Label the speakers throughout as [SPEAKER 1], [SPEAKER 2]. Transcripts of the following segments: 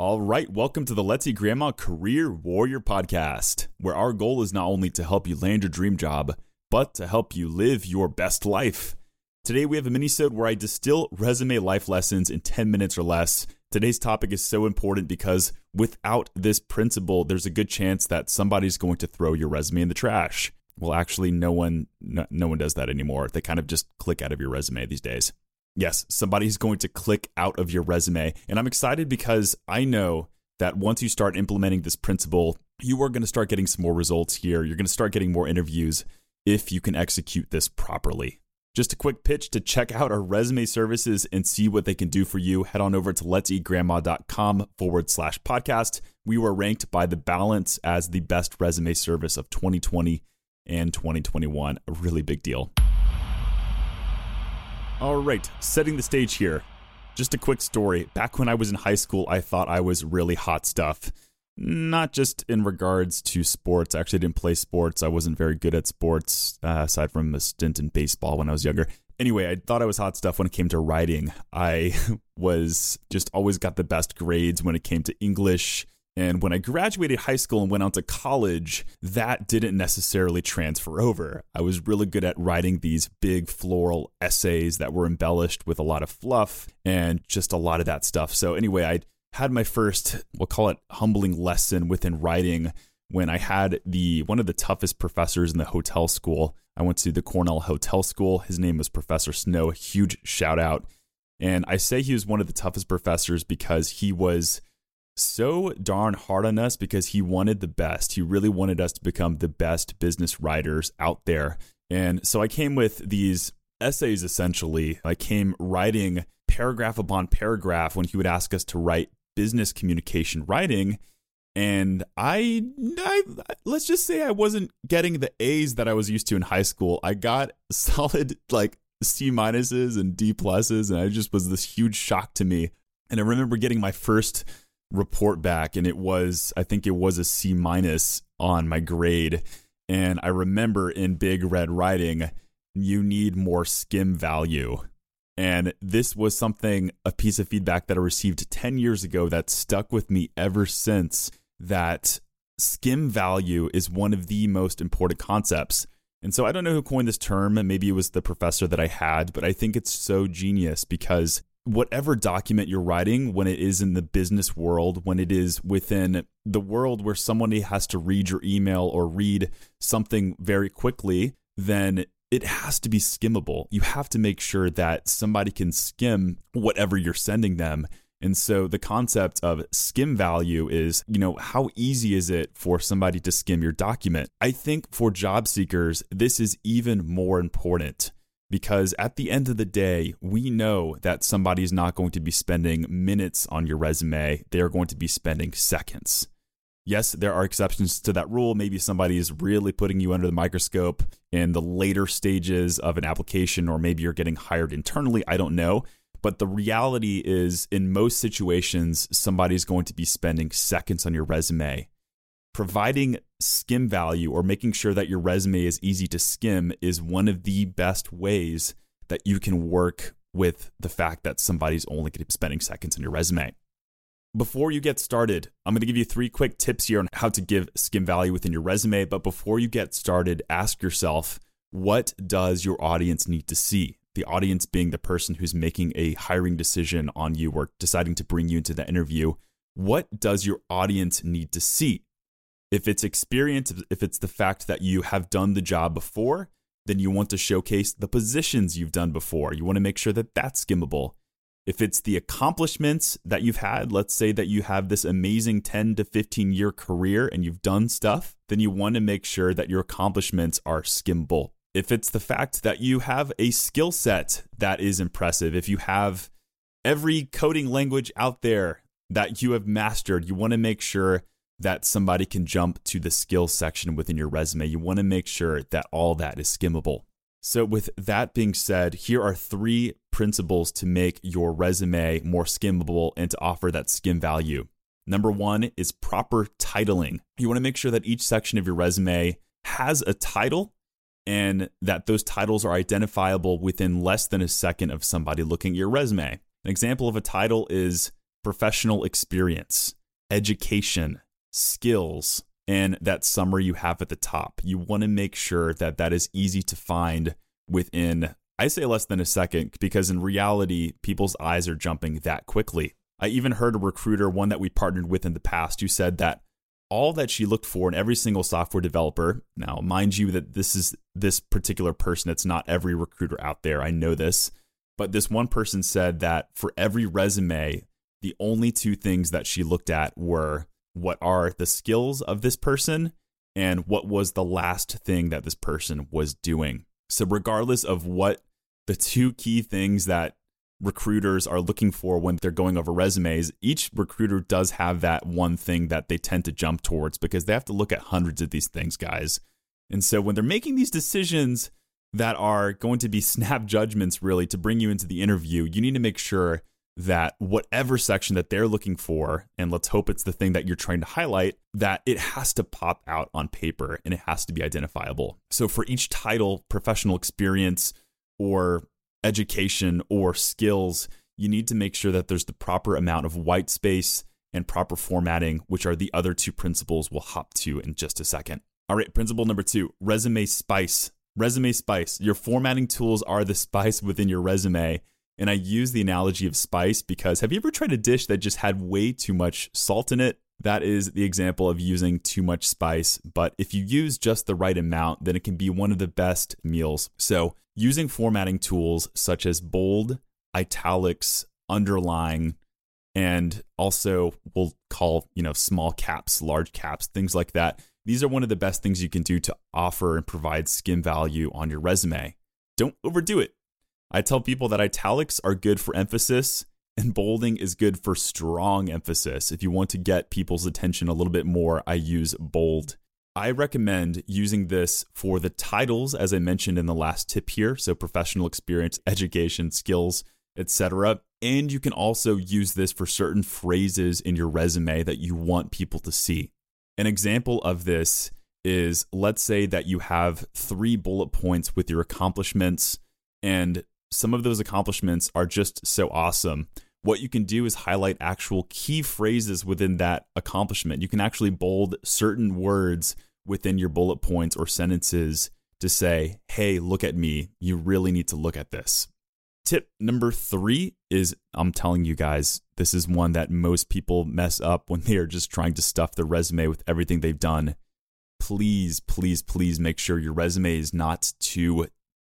[SPEAKER 1] All right, welcome to the Let's Eat Grandma Career Warrior Podcast, where our goal is not only to help you land your dream job, but to help you live your best life. Today we have a mini-sode where I distill resume life lessons in 10 minutes or less. Today's topic is so important because without this principle, there's a good chance that somebody's going to throw your resume in the trash. Well, actually, no one no, no one does that anymore. They kind of just click out of your resume these days. Yes, somebody's going to click out of your resume. And I'm excited because I know that once you start implementing this principle, you are going to start getting some more results here. You're going to start getting more interviews if you can execute this properly. Just a quick pitch to check out our resume services and see what they can do for you. Head on over to let'seatgrandma.com forward slash podcast. We were ranked by The Balance as the best resume service of 2020 and 2021. A really big deal. All right, setting the stage here. Just a quick story. Back when I was in high school, I thought I was really hot stuff. Not just in regards to sports. I actually didn't play sports. I wasn't very good at sports, uh, aside from a stint in baseball when I was younger. Anyway, I thought I was hot stuff when it came to writing. I was just always got the best grades when it came to English. And when I graduated high school and went on to college, that didn't necessarily transfer over. I was really good at writing these big floral essays that were embellished with a lot of fluff and just a lot of that stuff. So, anyway, I had my first, we'll call it humbling lesson within writing when I had the one of the toughest professors in the hotel school. I went to the Cornell Hotel School. His name was Professor Snow. Huge shout out. And I say he was one of the toughest professors because he was so darn hard on us because he wanted the best. He really wanted us to become the best business writers out there. And so I came with these essays essentially. I came writing paragraph upon paragraph when he would ask us to write business communication writing. And I, I, let's just say I wasn't getting the A's that I was used to in high school. I got solid like C minuses and D pluses, and I just was this huge shock to me. And I remember getting my first report back, and it was, I think it was a C minus on my grade. And I remember in big red writing, you need more skim value. And this was something, a piece of feedback that I received 10 years ago that stuck with me ever since. That skim value is one of the most important concepts. And so I don't know who coined this term. Maybe it was the professor that I had, but I think it's so genius because whatever document you're writing, when it is in the business world, when it is within the world where somebody has to read your email or read something very quickly, then it has to be skimmable. You have to make sure that somebody can skim whatever you're sending them. And so the concept of skim value is, you know, how easy is it for somebody to skim your document? I think for job seekers, this is even more important because at the end of the day, we know that somebody's not going to be spending minutes on your resume. They are going to be spending seconds. Yes, there are exceptions to that rule. Maybe somebody is really putting you under the microscope in the later stages of an application, or maybe you're getting hired internally. I don't know. But the reality is, in most situations, somebody's going to be spending seconds on your resume. Providing skim value or making sure that your resume is easy to skim is one of the best ways that you can work with the fact that somebody's only going to be spending seconds on your resume. Before you get started, I'm going to give you three quick tips here on how to give skim value within your resume. But before you get started, ask yourself what does your audience need to see? The audience being the person who's making a hiring decision on you or deciding to bring you into the interview. What does your audience need to see? If it's experience, if it's the fact that you have done the job before, then you want to showcase the positions you've done before. You want to make sure that that's skimmable. If it's the accomplishments that you've had, let's say that you have this amazing 10 to 15 year career and you've done stuff, then you want to make sure that your accomplishments are skimmable. If it's the fact that you have a skill set that is impressive, if you have every coding language out there that you have mastered, you want to make sure that somebody can jump to the skills section within your resume. You want to make sure that all that is skimmable. So, with that being said, here are three principles to make your resume more skimmable and to offer that skim value. Number one is proper titling. You want to make sure that each section of your resume has a title and that those titles are identifiable within less than a second of somebody looking at your resume. An example of a title is professional experience, education, skills, and that summary you have at the top. You want to make sure that that is easy to find within, I say less than a second, because in reality, people's eyes are jumping that quickly. I even heard a recruiter, one that we partnered with in the past, who said that all that she looked for in every single software developer. Now, mind you, that this is this particular person, it's not every recruiter out there. I know this. But this one person said that for every resume, the only two things that she looked at were what are the skills of this person and what was the last thing that this person was doing. So, regardless of what the two key things that recruiters are looking for when they're going over resumes, each recruiter does have that one thing that they tend to jump towards because they have to look at hundreds of these things, guys. And so, when they're making these decisions that are going to be snap judgments, really, to bring you into the interview, you need to make sure that whatever section that they're looking for, and let's hope it's the thing that you're trying to highlight, that it has to pop out on paper and it has to be identifiable. So for each title, professional experience or education or skills, you need to make sure that there's the proper amount of white space and proper formatting, which are the other two principles we'll hop to in just a second. All right, principle number two resume spice. Resume spice. Your formatting tools are the spice within your resume and I use the analogy of spice because have you ever tried a dish that just had way too much salt in it? That is the example of using too much spice. But if you use just the right amount, then it can be one of the best meals. So, using formatting tools such as bold, italics, underline, and also we'll call, you know, small caps, large caps, things like that. These are one of the best things you can do to offer and provide skim value on your resume. Don't overdo it. I tell people that italics are good for emphasis and bolding is good for strong emphasis. If you want to get people's attention a little bit more, I use bold. I recommend using this for the titles, as I mentioned in the last tip here. So, professional experience, education, skills, etc. And you can also use this for certain phrases in your resume that you want people to see. An example of this is let's say that you have three bullet points with your accomplishments, and some of those accomplishments are just so awesome. What you can do is highlight actual key phrases within that accomplishment. You can actually bold certain words within your bullet points or sentences to say, hey, look at me. You really need to look at this. Tip number three is I'm telling you guys, this is one that most people mess up when they are just trying to stuff their resume with everything they've done. Please, please, please make sure your resume is not too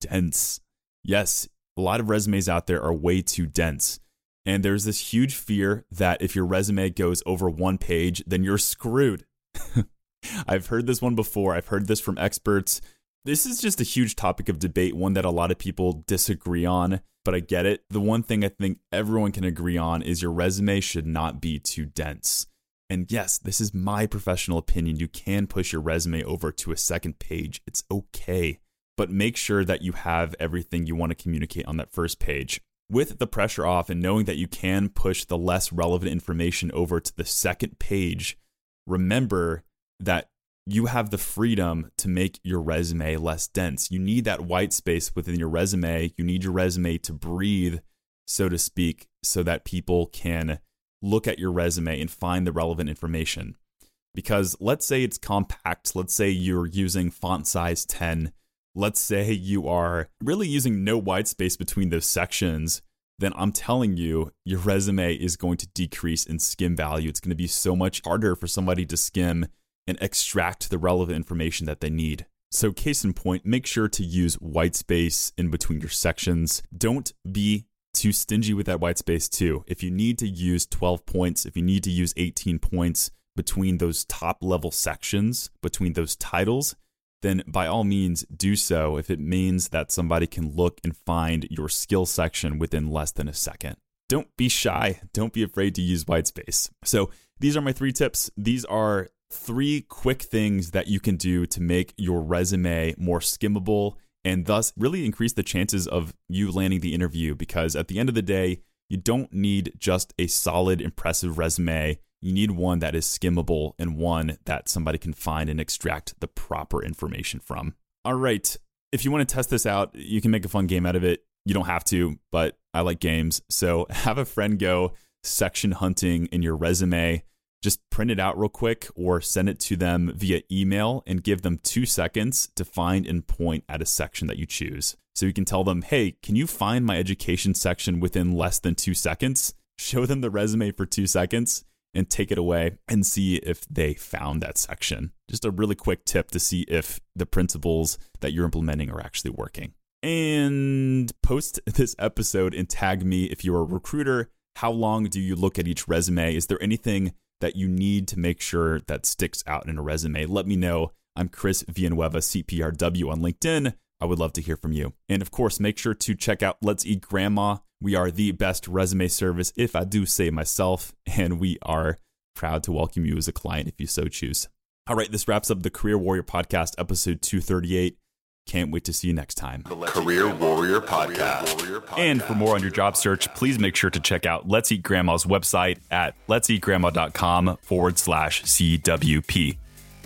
[SPEAKER 1] dense. Yes, a lot of resumes out there are way too dense. And there's this huge fear that if your resume goes over one page, then you're screwed. I've heard this one before. I've heard this from experts. This is just a huge topic of debate, one that a lot of people disagree on, but I get it. The one thing I think everyone can agree on is your resume should not be too dense. And yes, this is my professional opinion. You can push your resume over to a second page. It's okay but make sure that you have everything you want to communicate on that first page. With the pressure off and knowing that you can push the less relevant information over to the second page, remember that you have the freedom to make your resume less dense. You need that white space within your resume. You need your resume to breathe, so to speak, so that people can look at your resume and find the relevant information. Because let's say it's compact, let's say you're using font size 10 let's say you are really using no white space between those sections, then I'm telling you, your resume is going to decrease in skim value. It's going to be so much harder for somebody to skim and extract the relevant information that they need. So, case in point, make sure to use white space in between your sections. Don't be too stingy with that white space, too. If you need to use 12 points, if you need to use 18 points between those top level sections, between those titles, then by all means do so if it means that somebody can look and find your skill section within less than a second. Don't be shy. Don't be afraid to use white space. So, these are my three tips. These are three quick things that you can do to make your resume more skimmable and thus really increase the chances of you landing the interview because at the end of the day, you don't need just a solid, impressive resume you need one that is skimmable and one that somebody can find and extract the proper information from. All right. If you want to test this out, you can make a fun game out of it. You don't have to, but I like games. So have a friend go section hunting in your resume, just print it out real quick or send it to them via email and give them two seconds to find and point at a section that you choose. So you can tell them, hey, can you find my education section within less than two seconds? Show them the resume for two seconds and take it away and see if they found that section. Just a really quick tip to see if the principles that you're implementing are actually working. And post this episode and tag me if you're a recruiter. How long do you look at each resume? Is there anything that you need to make sure that sticks out in a resume, let me know. I'm Chris Villanueva, CPRW on LinkedIn. I would love to hear from you. And of course, make sure to check out Let's Eat Grandma. We are the best resume service, if I do say myself, and we are proud to welcome you as a client if you so choose. All right, this wraps up the Career Warrior Podcast, episode 238. Can't wait to see you next time.
[SPEAKER 2] Career Warrior Podcast.
[SPEAKER 1] And for more on your job search, please make sure to check out Let's Eat Grandma's website at let'seatgrandma.com forward slash CWP.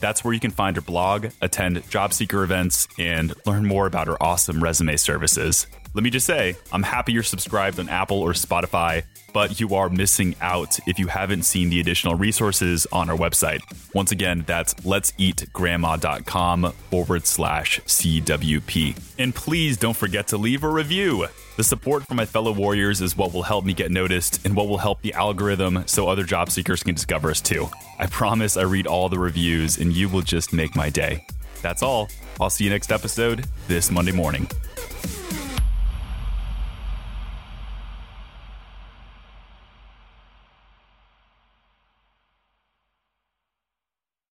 [SPEAKER 1] That's where you can find her blog, attend job seeker events, and learn more about her awesome resume services. Let me just say, I'm happy you're subscribed on Apple or Spotify but you are missing out if you haven't seen the additional resources on our website. Once again, that's let'seatgrandma.com forward slash CWP. And please don't forget to leave a review. The support from my fellow warriors is what will help me get noticed and what will help the algorithm so other job seekers can discover us too. I promise I read all the reviews and you will just make my day. That's all. I'll see you next episode this Monday morning.